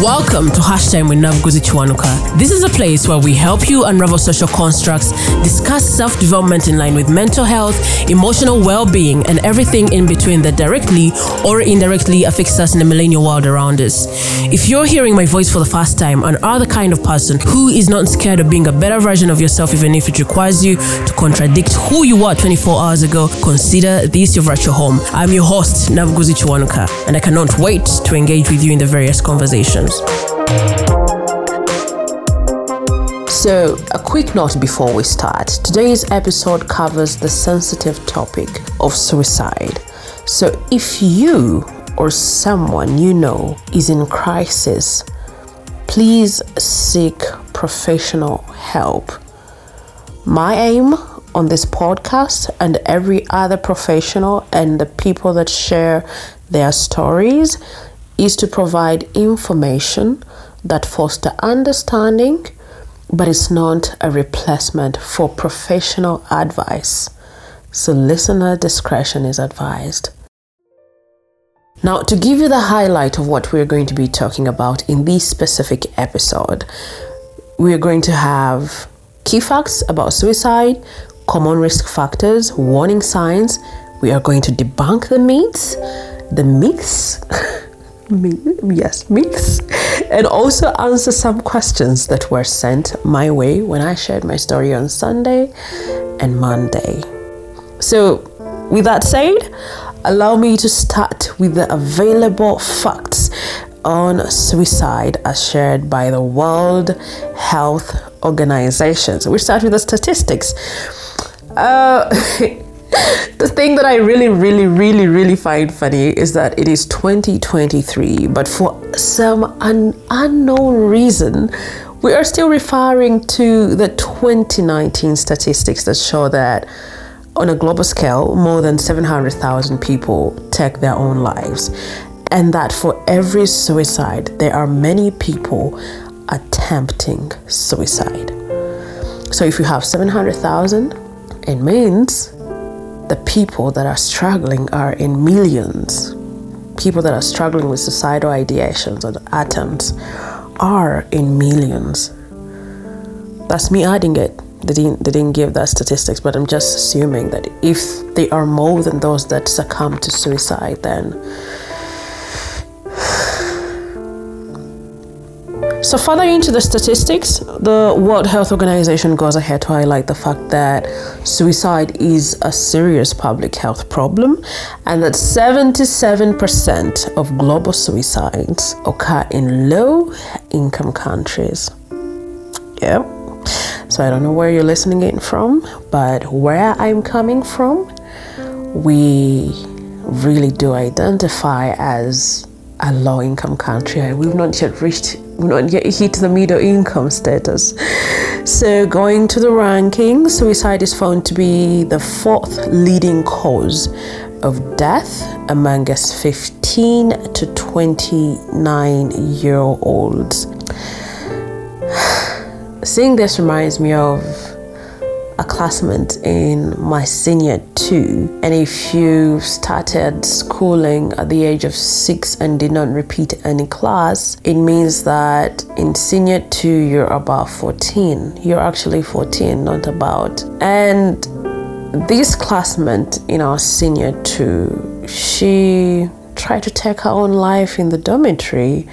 Welcome to Hashtag with Nabuguzi Kiwanuka. This is a place where we help you unravel social constructs, discuss self development in line with mental health, emotional well being, and everything in between that directly or indirectly affects us in the millennial world around us. If you're hearing my voice for the first time and are the kind of person who is not scared of being a better version of yourself, even if it requires you to contradict who you were 24 hours ago, consider this your virtual home. I'm your host, Nabuguzi Kiwanuka, and I cannot wait to engage with you in the various conversations. So, a quick note before we start. Today's episode covers the sensitive topic of suicide. So, if you or someone you know is in crisis, please seek professional help. My aim on this podcast and every other professional and the people that share their stories is to provide information that foster understanding but it's not a replacement for professional advice. So listener discretion is advised. Now to give you the highlight of what we're going to be talking about in this specific episode we're going to have key facts about suicide common risk factors warning signs. We are going to debunk the myths the myths yes, mix, and also answer some questions that were sent my way when I shared my story on Sunday and Monday. So, with that said, allow me to start with the available facts on suicide as shared by the World Health Organization. So, we start with the statistics. Uh, the thing that I really, really, really, really find funny is that it is 2023, but for some un- unknown reason, we are still referring to the 2019 statistics that show that on a global scale, more than 700,000 people take their own lives. And that for every suicide, there are many people attempting suicide. So if you have 700,000, it means the people that are struggling are in millions. People that are struggling with suicidal ideations or attempts are in millions. That's me adding it. They didn't, they didn't give that statistics, but I'm just assuming that if they are more than those that succumb to suicide, then So, further into the statistics, the World Health Organization goes ahead to highlight the fact that suicide is a serious public health problem and that 77% of global suicides occur in low income countries. Yeah. So, I don't know where you're listening in from, but where I'm coming from, we really do identify as a low income country. We've not yet reached we've not yet hit the middle income status. So, going to the rankings, suicide is found to be the fourth leading cause of death among us 15 to 29 year olds. Seeing this reminds me of a classmate in my senior two. And if you started schooling at the age of six and did not repeat any class, it means that in senior two, you're about 14. You're actually 14, not about. And this classmate in our senior two, she tried to take her own life in the dormitory.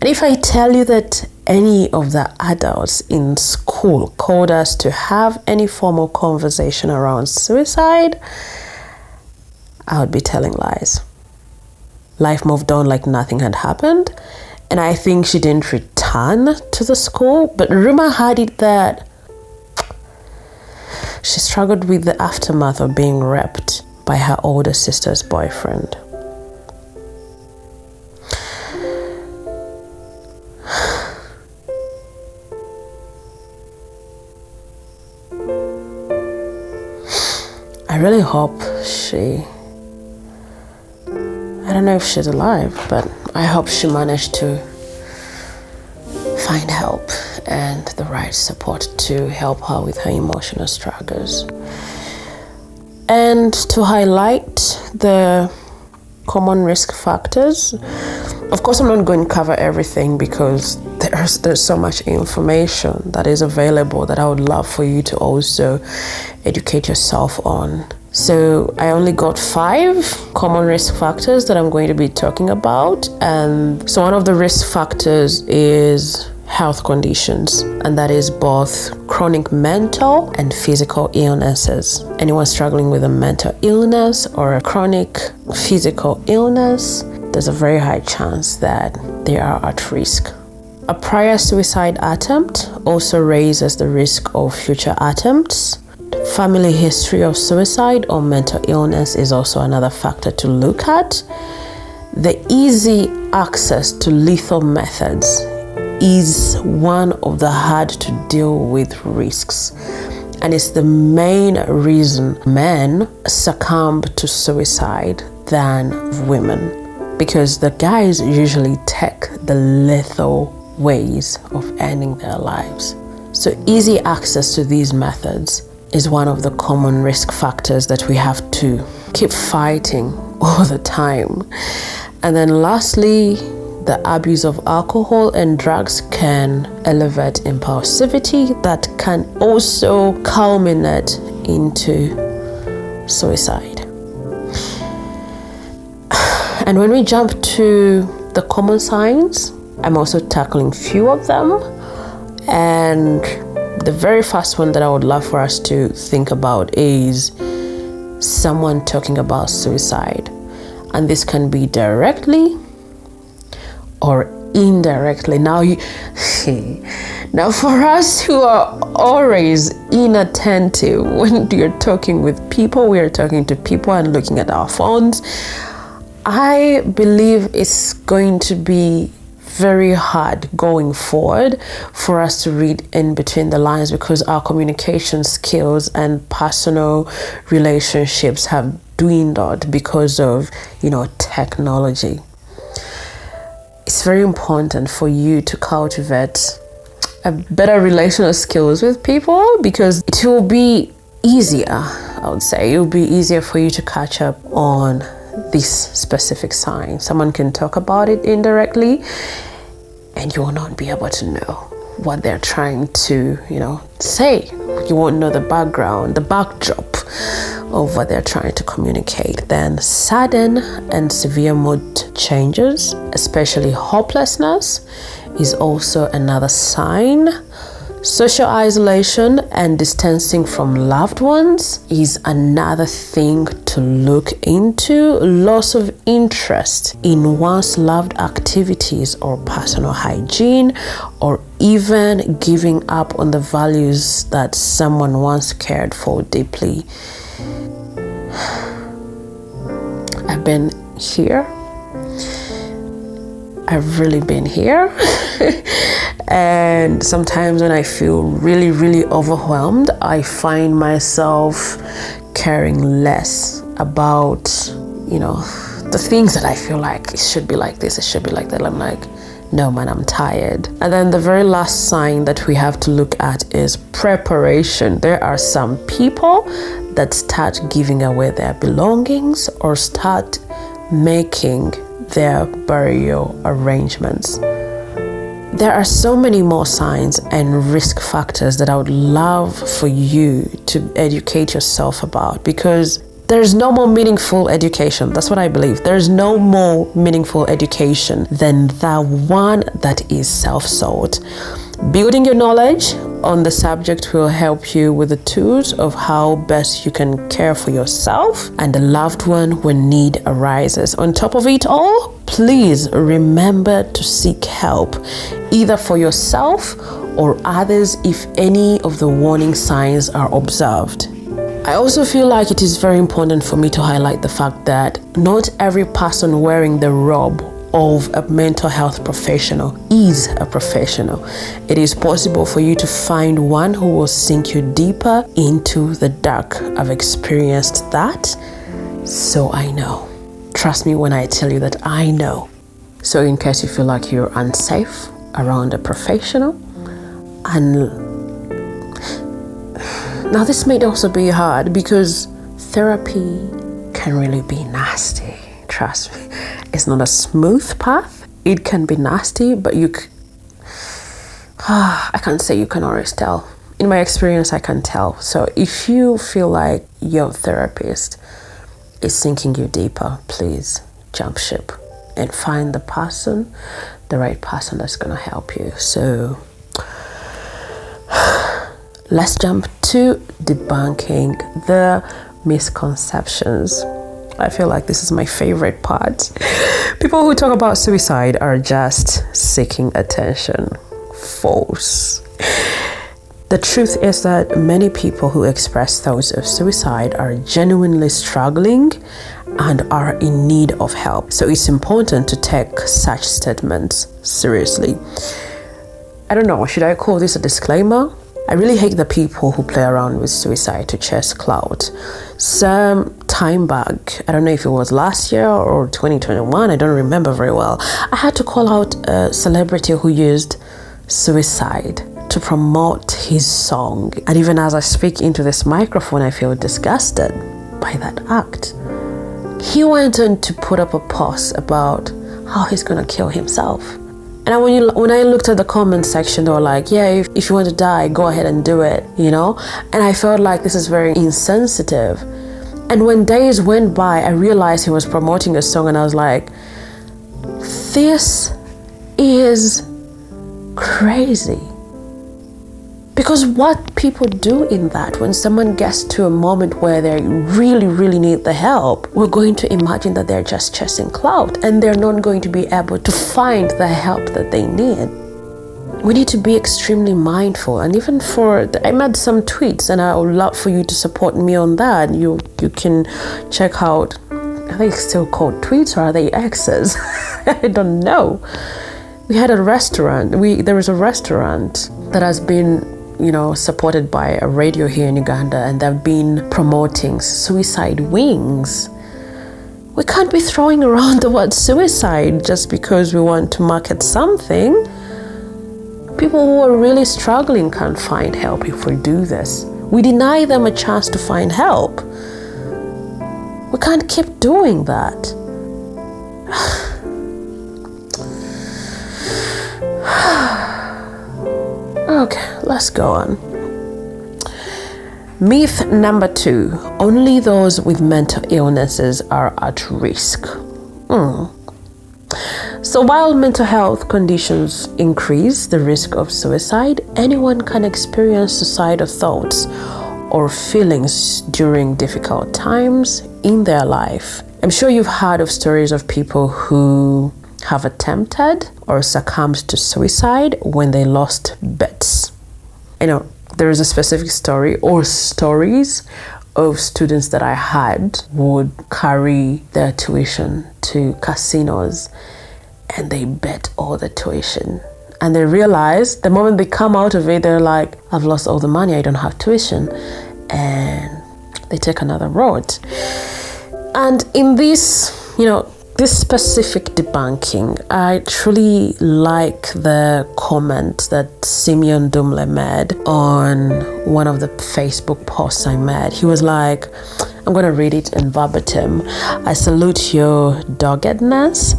And if I tell you that any of the adults in school called us to have any formal conversation around suicide, I would be telling lies. Life moved on like nothing had happened, and I think she didn't return to the school, but rumor had it that she struggled with the aftermath of being raped by her older sister's boyfriend. I really hope she. I don't know if she's alive, but I hope she managed to find help and the right support to help her with her emotional struggles. And to highlight the common risk factors, Of course, I'm not going to cover everything because there's there's so much information that is available that I would love for you to also educate yourself on. So, I only got five common risk factors that I'm going to be talking about. And so, one of the risk factors is health conditions, and that is both chronic mental and physical illnesses. Anyone struggling with a mental illness or a chronic physical illness, there's a very high chance that they are at risk. A prior suicide attempt also raises the risk of future attempts. Family history of suicide or mental illness is also another factor to look at. The easy access to lethal methods is one of the hard to deal with risks. And it's the main reason men succumb to suicide than women. Because the guys usually take the lethal ways of ending their lives. So, easy access to these methods is one of the common risk factors that we have to keep fighting all the time. And then, lastly, the abuse of alcohol and drugs can elevate impulsivity that can also culminate into suicide. And when we jump to the common signs, I'm also tackling few of them. And the very first one that I would love for us to think about is someone talking about suicide. And this can be directly or indirectly. Now you. Now for us who are always inattentive when you're talking with people, we are talking to people and looking at our phones. I believe it's going to be very hard going forward for us to read in between the lines because our communication skills and personal relationships have dwindled because of you know technology it's very important for you to cultivate a better relational skills with people because it will be easier, I would say. It will be easier for you to catch up on this specific sign. Someone can talk about it indirectly and you will not be able to know what they're trying to, you know, say. You won't know the background, the backdrop of what they're trying to communicate. Then sudden and severe mood changes, especially hopelessness, is also another sign Social isolation and distancing from loved ones is another thing to look into. Loss of interest in one's loved activities or personal hygiene, or even giving up on the values that someone once cared for deeply. I've been here I've really been here. and sometimes when I feel really, really overwhelmed, I find myself caring less about, you know, the things that I feel like it should be like this, it should be like that. I'm like, no, man, I'm tired. And then the very last sign that we have to look at is preparation. There are some people that start giving away their belongings or start making their burial arrangements. There are so many more signs and risk factors that I would love for you to educate yourself about because there's no more meaningful education. That's what I believe. There's no more meaningful education than the one that is self sought. Building your knowledge on the subject will help you with the tools of how best you can care for yourself and a loved one when need arises. On top of it all, please remember to seek help either for yourself or others if any of the warning signs are observed. I also feel like it is very important for me to highlight the fact that not every person wearing the robe of a mental health professional is a professional. It is possible for you to find one who will sink you deeper into the dark. I've experienced that, so I know. Trust me when I tell you that I know. So, in case you feel like you're unsafe around a professional, and now this may also be hard because therapy can really be nasty. Trust me. It's not a smooth path. it can be nasty, but you. C- I can't say you can always tell. In my experience, I can tell. So if you feel like your therapist is sinking you deeper, please jump ship and find the person, the right person that's going to help you. So let's jump to debunking the misconceptions. I feel like this is my favorite part. People who talk about suicide are just seeking attention. False. The truth is that many people who express thoughts of suicide are genuinely struggling and are in need of help. So it's important to take such statements seriously. I don't know, should I call this a disclaimer? I really hate the people who play around with suicide to chase clout. Some time back, I don't know if it was last year or 2021, I don't remember very well, I had to call out a celebrity who used suicide to promote his song. And even as I speak into this microphone, I feel disgusted by that act. He went on to put up a post about how he's gonna kill himself. And when you when I looked at the comment section, they were like, "Yeah, if, if you want to die, go ahead and do it," you know. And I felt like this is very insensitive. And when days went by, I realized he was promoting a song, and I was like, "This is crazy." Because what people do in that, when someone gets to a moment where they really, really need the help, we're going to imagine that they're just chasing clout and they're not going to be able to find the help that they need. We need to be extremely mindful, and even for I made some tweets, and I would love for you to support me on that. You you can check out. Are they still called tweets or are they X's? I don't know. We had a restaurant. We there was a restaurant that has been you know, supported by a radio here in Uganda, and they've been promoting suicide wings. We can't be throwing around the word suicide just because we want to market something. People who are really struggling can't find help if we do this. We deny them a chance to find help. We can't keep doing that. Okay, let's go on. Myth number two only those with mental illnesses are at risk. Mm. So, while mental health conditions increase the risk of suicide, anyone can experience suicidal thoughts or feelings during difficult times in their life. I'm sure you've heard of stories of people who have attempted or succumbed to suicide when they lost bets. You know, there is a specific story or stories of students that I had would carry their tuition to casinos and they bet all the tuition. And they realize the moment they come out of it, they're like, I've lost all the money, I don't have tuition. And they take another road. And in this, you know, this specific debunking, I truly like the comment that Simeon Dumle made on one of the Facebook posts I made. He was like, I'm going to read it in verbatim. I salute your doggedness.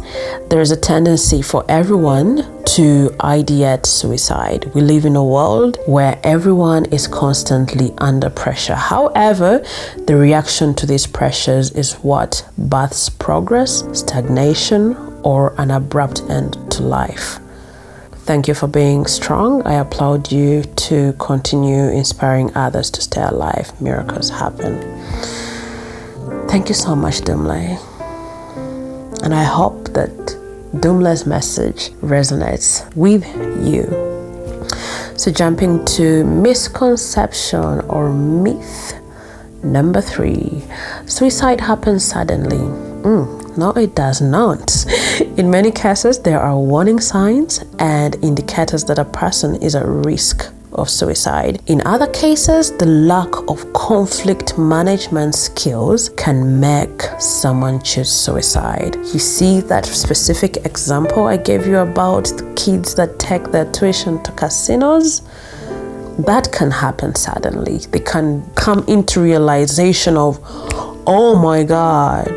There is a tendency for everyone to ideate suicide. We live in a world where everyone is constantly under pressure. However, the reaction to these pressures is what births progress, stagnation, or an abrupt end to life. Thank you for being strong. I applaud you to continue inspiring others to stay alive. Miracles happen. Thank you so much, Dumle. And I hope that Dumle's message resonates with you. So, jumping to misconception or myth number three suicide happens suddenly. Mm, no, it does not. In many cases, there are warning signs and indicators that a person is at risk of suicide. In other cases, the lack of conflict management skills can make someone choose suicide. You see that specific example I gave you about the kids that take their tuition to casinos? That can happen suddenly. They can come into realization of, oh my God,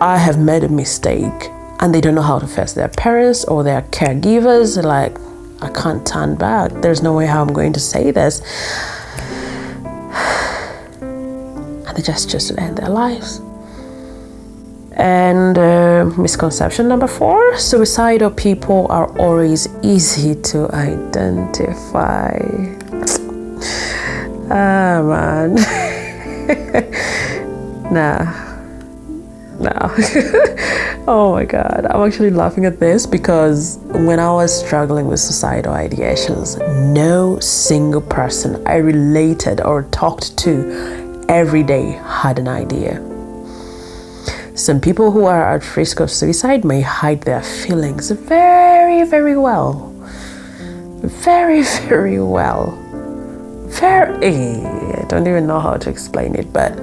I have made a mistake. and they don't know how to face their parents or their caregivers. Like, I can't turn back. There's no way how I'm going to say this. And they just choose to end their lives. And uh, misconception number four suicidal people are always easy to identify. Ah, man. nah. Nah. oh my god. I'm actually laughing at this because when I was struggling with suicidal ideations, no single person I related or talked to every day had an idea. Some people who are at risk of suicide may hide their feelings very, very well. Very, very well. Very. I don't even know how to explain it, but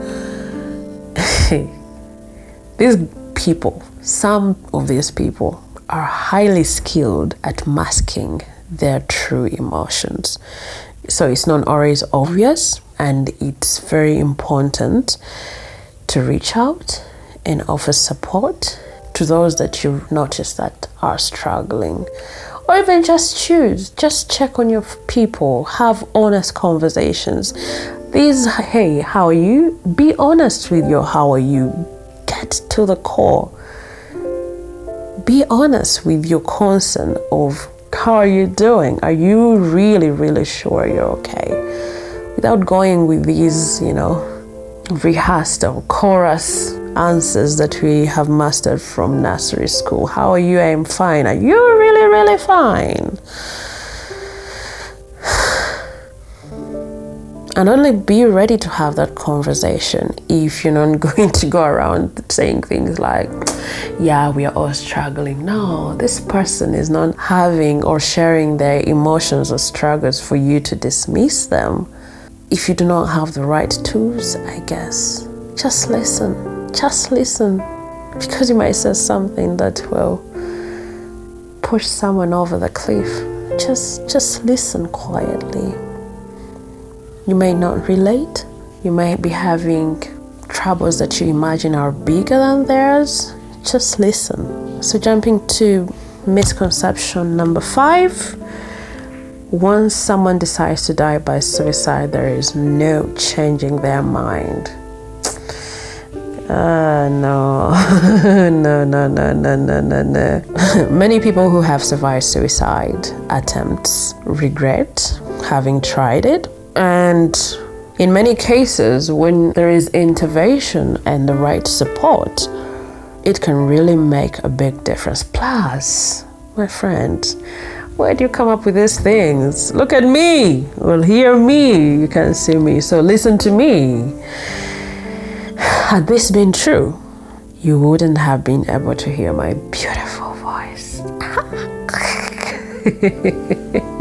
these people, some of these people, are highly skilled at masking their true emotions. So it's not always obvious, and it's very important to reach out and offer support to those that you notice that are struggling. Or even just choose just check on your people have honest conversations. These hey how are you? Be honest with your how are you. Get to the core be honest with your concern of how are you doing are you really really sure you're okay without going with these you know rehearsed or chorus answers that we have mastered from nursery school. How are you? I'm fine. Are you really, really fine? And only be ready to have that conversation if you're not going to go around saying things like, yeah, we are all struggling. No, this person is not having or sharing their emotions or struggles for you to dismiss them. If you do not have the right tools, I guess, just listen just listen because you might say something that will push someone over the cliff. Just just listen quietly. You may not relate. You may be having troubles that you imagine are bigger than theirs. Just listen. So, jumping to misconception number five once someone decides to die by suicide, there is no changing their mind. Uh, no. no, no, no, no, no, no, no. Many people who have survived suicide attempts regret having tried it and in many cases, when there is intervention and the right support, it can really make a big difference. Plus, my friend, where do you come up with these things? Look at me. Well, hear me. You can't see me, so listen to me. Had this been true, you wouldn't have been able to hear my beautiful voice.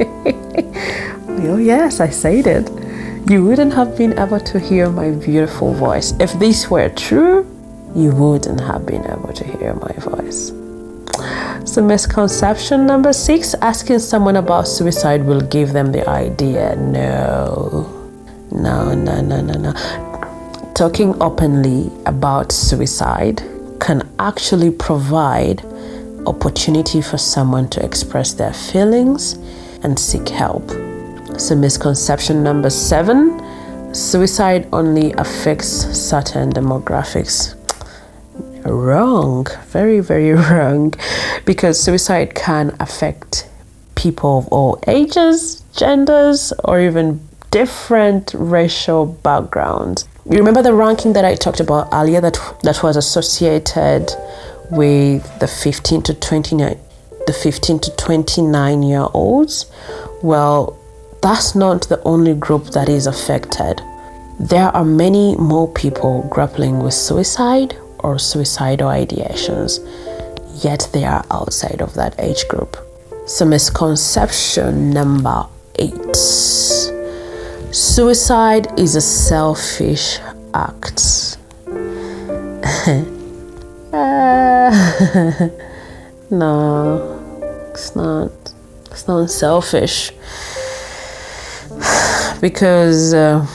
yes, I said it. You wouldn't have been able to hear my beautiful voice. If this were true, you wouldn't have been able to hear my voice. So, misconception number six asking someone about suicide will give them the idea. No, no, no, no, no, no talking openly about suicide can actually provide opportunity for someone to express their feelings and seek help. So, misconception number seven suicide only affects certain demographics. Wrong, very, very wrong, because suicide can affect people of all ages, genders, or even different racial backgrounds. You remember the ranking that I talked about earlier that that was associated with the 15 to 29 the 15 to 29 year olds? Well, that's not the only group that is affected. There are many more people grappling with suicide or suicidal ideations, yet they are outside of that age group. So, misconception number eight Suicide is a selfish act. no, it's not. It's not selfish. Because uh,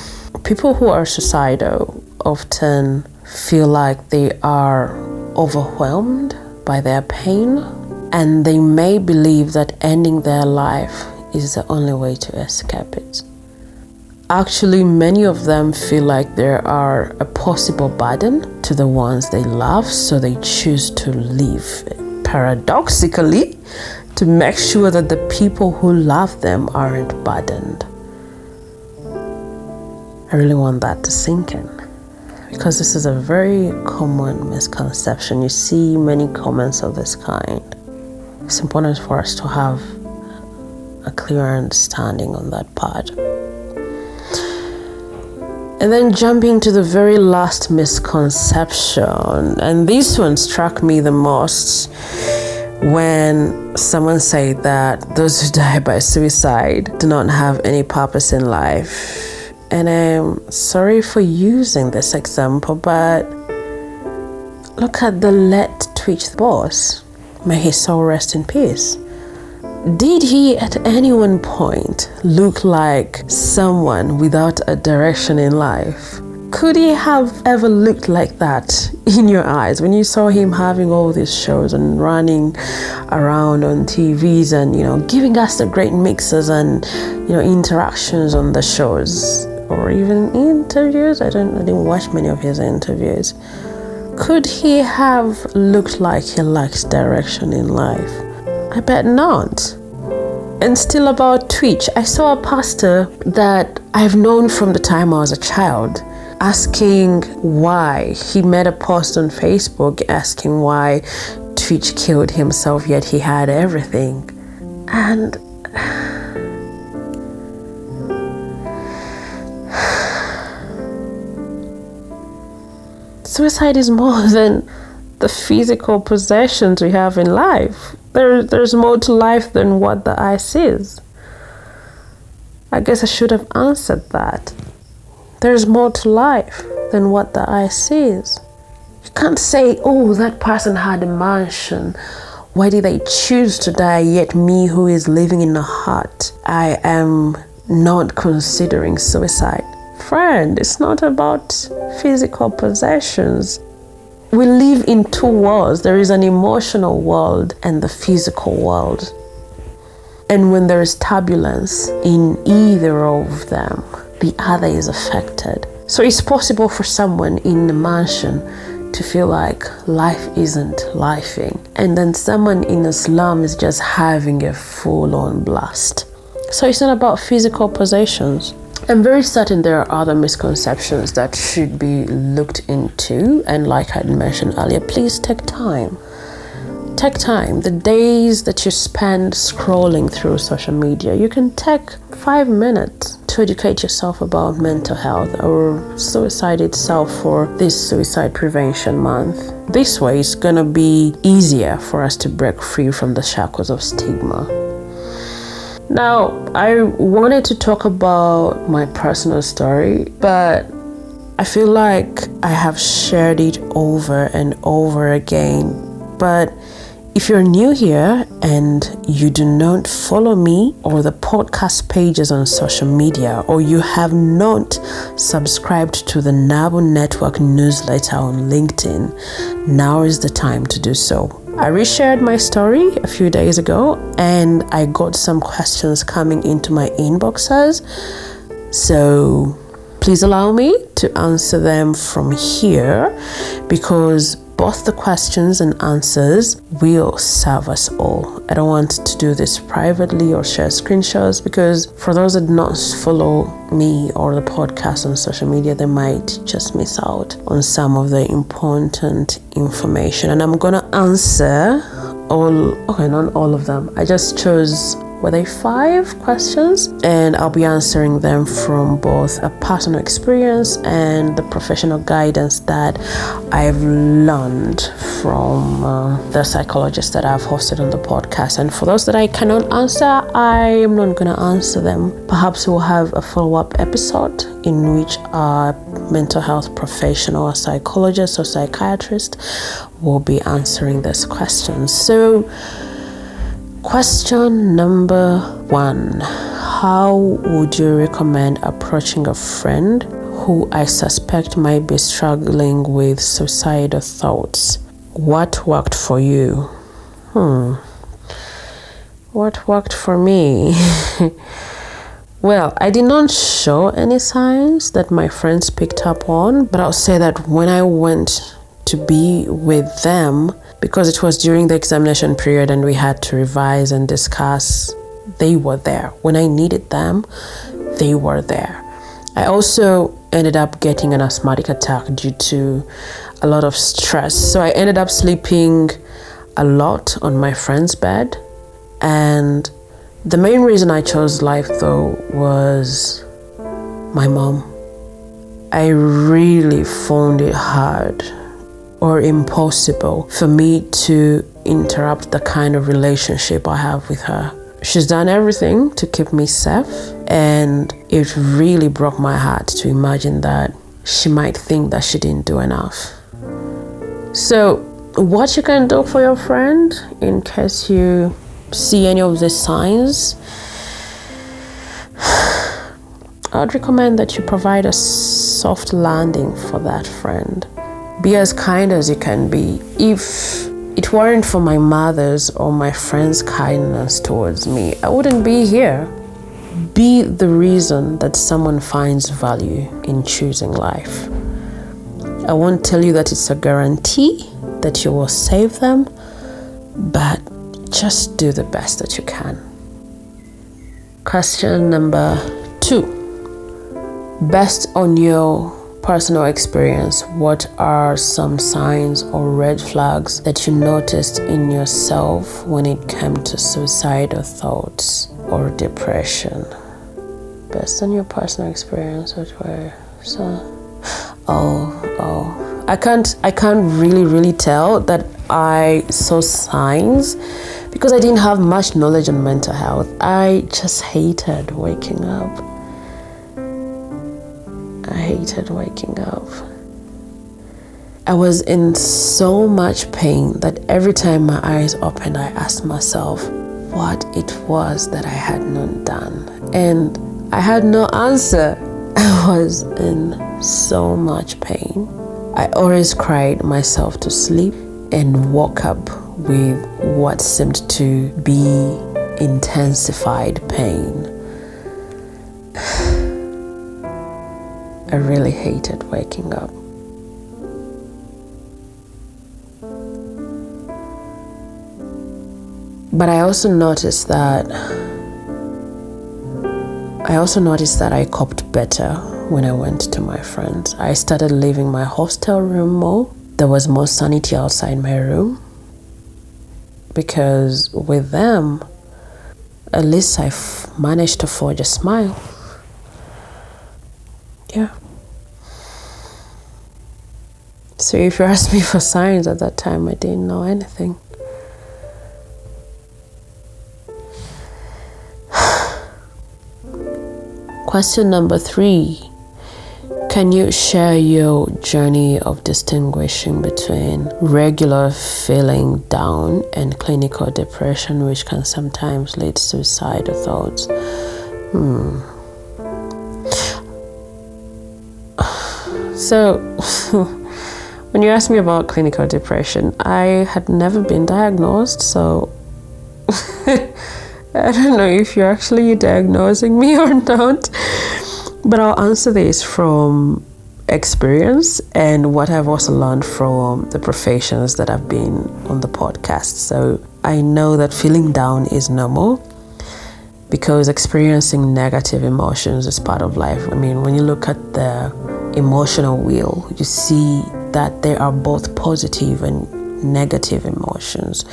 people who are suicidal often feel like they are overwhelmed by their pain and they may believe that ending their life is the only way to escape it. Actually, many of them feel like they are a possible burden to the ones they love, so they choose to live. Paradoxically, to make sure that the people who love them aren't burdened. I really want that to sink in because this is a very common misconception. You see many comments of this kind. It's important for us to have a clear understanding on that part. And then jumping to the very last misconception, and this one struck me the most when someone said that those who die by suicide do not have any purpose in life. And I'm sorry for using this example, but look at the let Twitch boss. May his soul rest in peace. Did he at any one point look like someone without a direction in life? Could he have ever looked like that in your eyes when you saw him having all these shows and running around on TVs and you know giving us the great mixes and you know interactions on the shows or even interviews? I don't I didn't watch many of his interviews. Could he have looked like he lacks direction in life? I bet not. And still about Twitch, I saw a pastor that I've known from the time I was a child asking why. He made a post on Facebook asking why Twitch killed himself, yet he had everything. And suicide is more than the physical possessions we have in life. There, there's more to life than what the eye sees. I guess I should have answered that. There's more to life than what the eye sees. You can't say, oh, that person had a mansion. Why did they choose to die? Yet, me who is living in a hut, I am not considering suicide. Friend, it's not about physical possessions. We live in two worlds there is an emotional world and the physical world. And when there is turbulence in either of them, the other is affected. So it's possible for someone in the mansion to feel like life isn't lifing, and then someone in a slum is just having a full on blast. So it's not about physical possessions. I'm very certain there are other misconceptions that should be looked into, and like I mentioned earlier, please take time. Take time. The days that you spend scrolling through social media you can take five minutes to educate yourself about mental health or suicide itself for this suicide prevention month. This way it's gonna be easier for us to break free from the shackles of stigma now i wanted to talk about my personal story but I feel like I have shared it over and over again, but if you're new here and you do not follow me or the podcast pages on social media, or you have not subscribed to the NABU Network newsletter on LinkedIn, now is the time to do so. I reshared my story a few days ago and I got some questions coming into my inboxes. So please allow me to answer them from here because both the questions and answers will serve us all. I don't want to do this privately or share screenshots because for those that do not follow me or the podcast on social media, they might just miss out on some of the important information. And I'm gonna answer all okay, not all of them. I just chose were they five questions? And I'll be answering them from both a personal experience and the professional guidance that I've learned from uh, the psychologists that I've hosted on the podcast. And for those that I cannot answer, I am not going to answer them. Perhaps we'll have a follow up episode in which a mental health professional, a psychologist, or psychiatrist will be answering those questions. So, Question number one How would you recommend approaching a friend who I suspect might be struggling with suicidal thoughts? what worked for you? Hmm. What worked for me? well, I did not show any signs that my friends picked up on, but I'll say that when I went to be with them, because it was during the examination period and we had to revise and discuss, they were there. When I needed them, they were there. I also ended up getting an asthmatic attack due to a lot of stress. So I ended up sleeping a lot on my friend's bed. And the main reason I chose life though was my mom. I really found it hard or impossible for me to interrupt the kind of relationship I have with her. She's done everything to keep me safe, and it really broke my heart to imagine that she might think that she didn't do enough. So, what you can do for your friend in case you see any of the signs, I'd recommend that you provide a soft landing for that friend. Be as kind as you can be. If it weren't for my mother's or my friends' kindness towards me, I wouldn't be here. Be the reason that someone finds value in choosing life. I won't tell you that it's a guarantee that you will save them, but just do the best that you can. Question number two Best on your personal experience, what are some signs or red flags that you noticed in yourself when it came to suicidal thoughts or depression? Based on your personal experience, what were so? Oh, oh, I can't, I can't really, really tell that I saw signs because I didn't have much knowledge on mental health. I just hated waking up. I hated waking up. I was in so much pain that every time my eyes opened, I asked myself what it was that I had not done. And I had no answer. I was in so much pain. I always cried myself to sleep and woke up with what seemed to be intensified pain. I really hated waking up. But I also noticed that I also noticed that I coped better when I went to my friends. I started leaving my hostel room more. There was more sanity outside my room because with them, at least I managed to forge a smile. Yeah. So if you asked me for signs at that time, I didn't know anything. Question number three Can you share your journey of distinguishing between regular feeling down and clinical depression, which can sometimes lead to suicidal thoughts? Hmm. So, when you asked me about clinical depression, I had never been diagnosed, so I don't know if you're actually diagnosing me or not, but I'll answer this from experience and what I've also learned from the professions that I've been on the podcast. So I know that feeling down is normal because experiencing negative emotions is part of life. I mean, when you look at the emotional wheel, you see that there are both positive and negative emotions.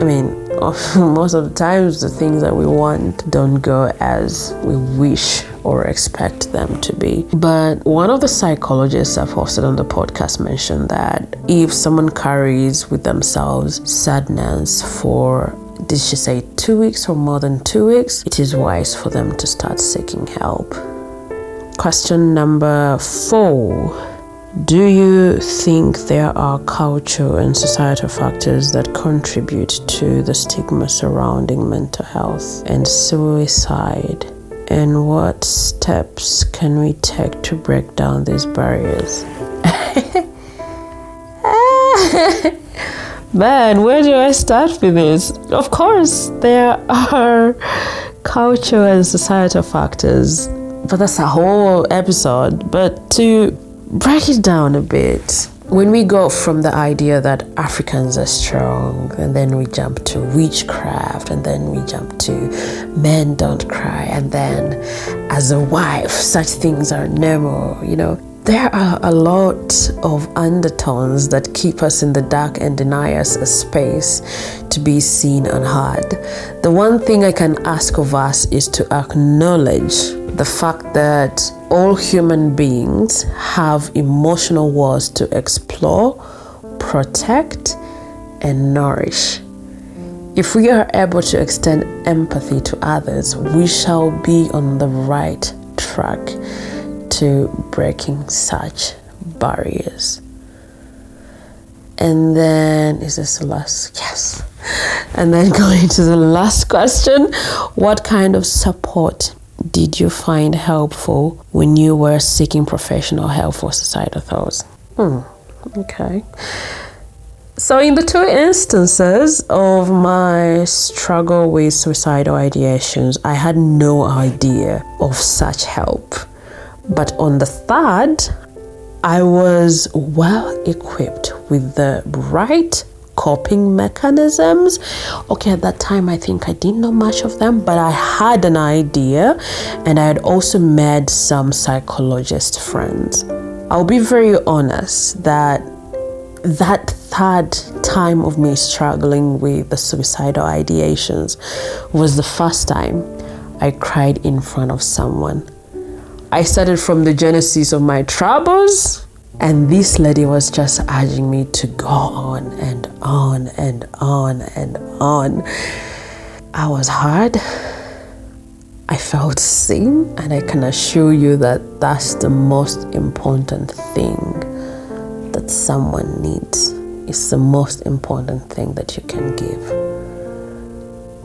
I mean, most of the times the things that we want don't go as we wish or expect them to be. But one of the psychologists I've hosted on the podcast mentioned that if someone carries with themselves sadness for did she say two weeks or more than two weeks, it is wise for them to start seeking help. Question number four do you think there are cultural and societal factors that contribute to the stigma surrounding mental health and suicide? And what steps can we take to break down these barriers? Man, where do I start with this? Of course, there are cultural and societal factors, but that's a whole episode. But to break it down a bit, when we go from the idea that Africans are strong, and then we jump to witchcraft, and then we jump to men don't cry, and then as a wife, such things are normal, you know, there are a lot of undertones that keep us in the dark and deny us a space to be seen and heard. The one thing I can ask of us is to acknowledge the fact that all human beings have emotional walls to explore, protect, and nourish. If we are able to extend empathy to others, we shall be on the right track to breaking such barriers. And then, is this the last? Yes. And then going to the last question What kind of support did you find helpful when you were seeking professional help for suicidal thoughts? Hmm, okay. So, in the two instances of my struggle with suicidal ideations, I had no idea of such help. But on the third, I was well equipped with the right coping mechanisms. Okay, at that time, I think I didn't know much of them, but I had an idea, and I had also met some psychologist friends. I'll be very honest that that third time of me struggling with the suicidal ideations was the first time I cried in front of someone. I started from the genesis of my troubles, and this lady was just urging me to go on and on and on and on. I was hard. I felt seen, and I can assure you that that's the most important thing that someone needs. It's the most important thing that you can give.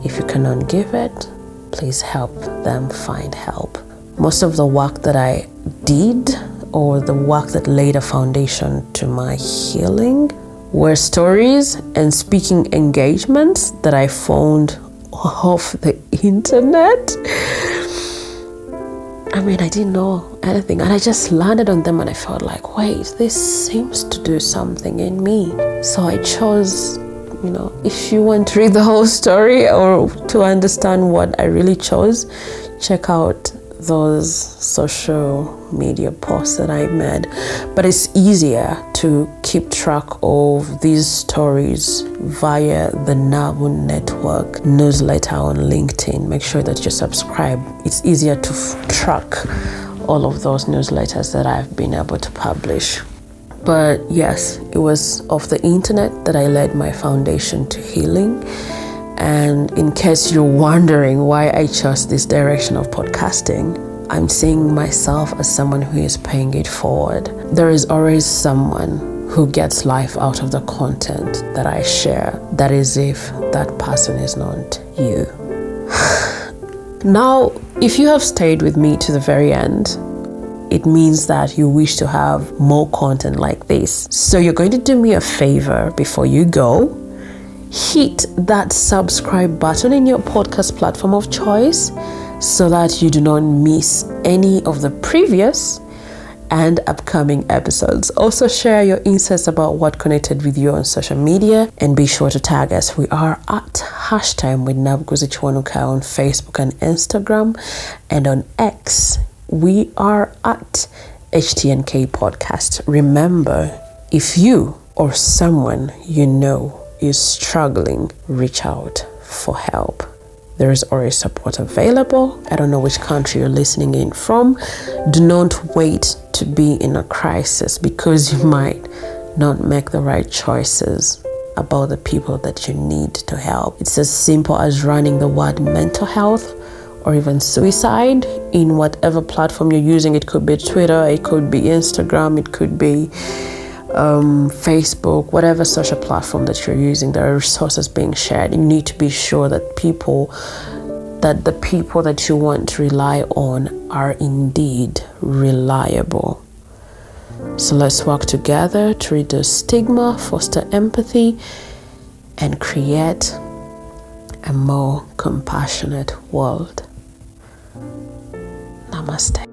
If you cannot give it, please help them find help most of the work that I did or the work that laid a foundation to my healing were stories and speaking engagements that I found off the internet. I mean, I didn't know anything, and I just landed on them and I felt like, wait, this seems to do something in me. So I chose, you know, if you want to read the whole story or to understand what I really chose, check out those social media posts that I made, but it's easier to keep track of these stories via the Nabu Network newsletter on LinkedIn. Make sure that you subscribe. It's easier to f- track all of those newsletters that I've been able to publish. But yes, it was off the internet that I led my foundation to healing and in case you're wondering why I chose this direction of podcasting, I'm seeing myself as someone who is paying it forward. There is always someone who gets life out of the content that I share. That is if that person is not you. now, if you have stayed with me to the very end, it means that you wish to have more content like this. So you're going to do me a favor before you go hit that subscribe button in your podcast platform of choice so that you do not miss any of the previous and upcoming episodes. Also, share your insights about what connected with you on social media and be sure to tag us. We are at hashtag with Nabuguzi Kiwanuka on Facebook and Instagram, and on X, we are at HTNK Podcast. Remember, if you or someone you know is struggling, reach out for help. There is always support available. I don't know which country you're listening in from. Do not wait to be in a crisis because you might not make the right choices about the people that you need to help. It's as simple as running the word mental health or even suicide in whatever platform you're using. It could be Twitter, it could be Instagram, it could be um, Facebook, whatever social platform that you're using, there are resources being shared. You need to be sure that people, that the people that you want to rely on are indeed reliable. So let's work together to reduce stigma, foster empathy, and create a more compassionate world. Namaste.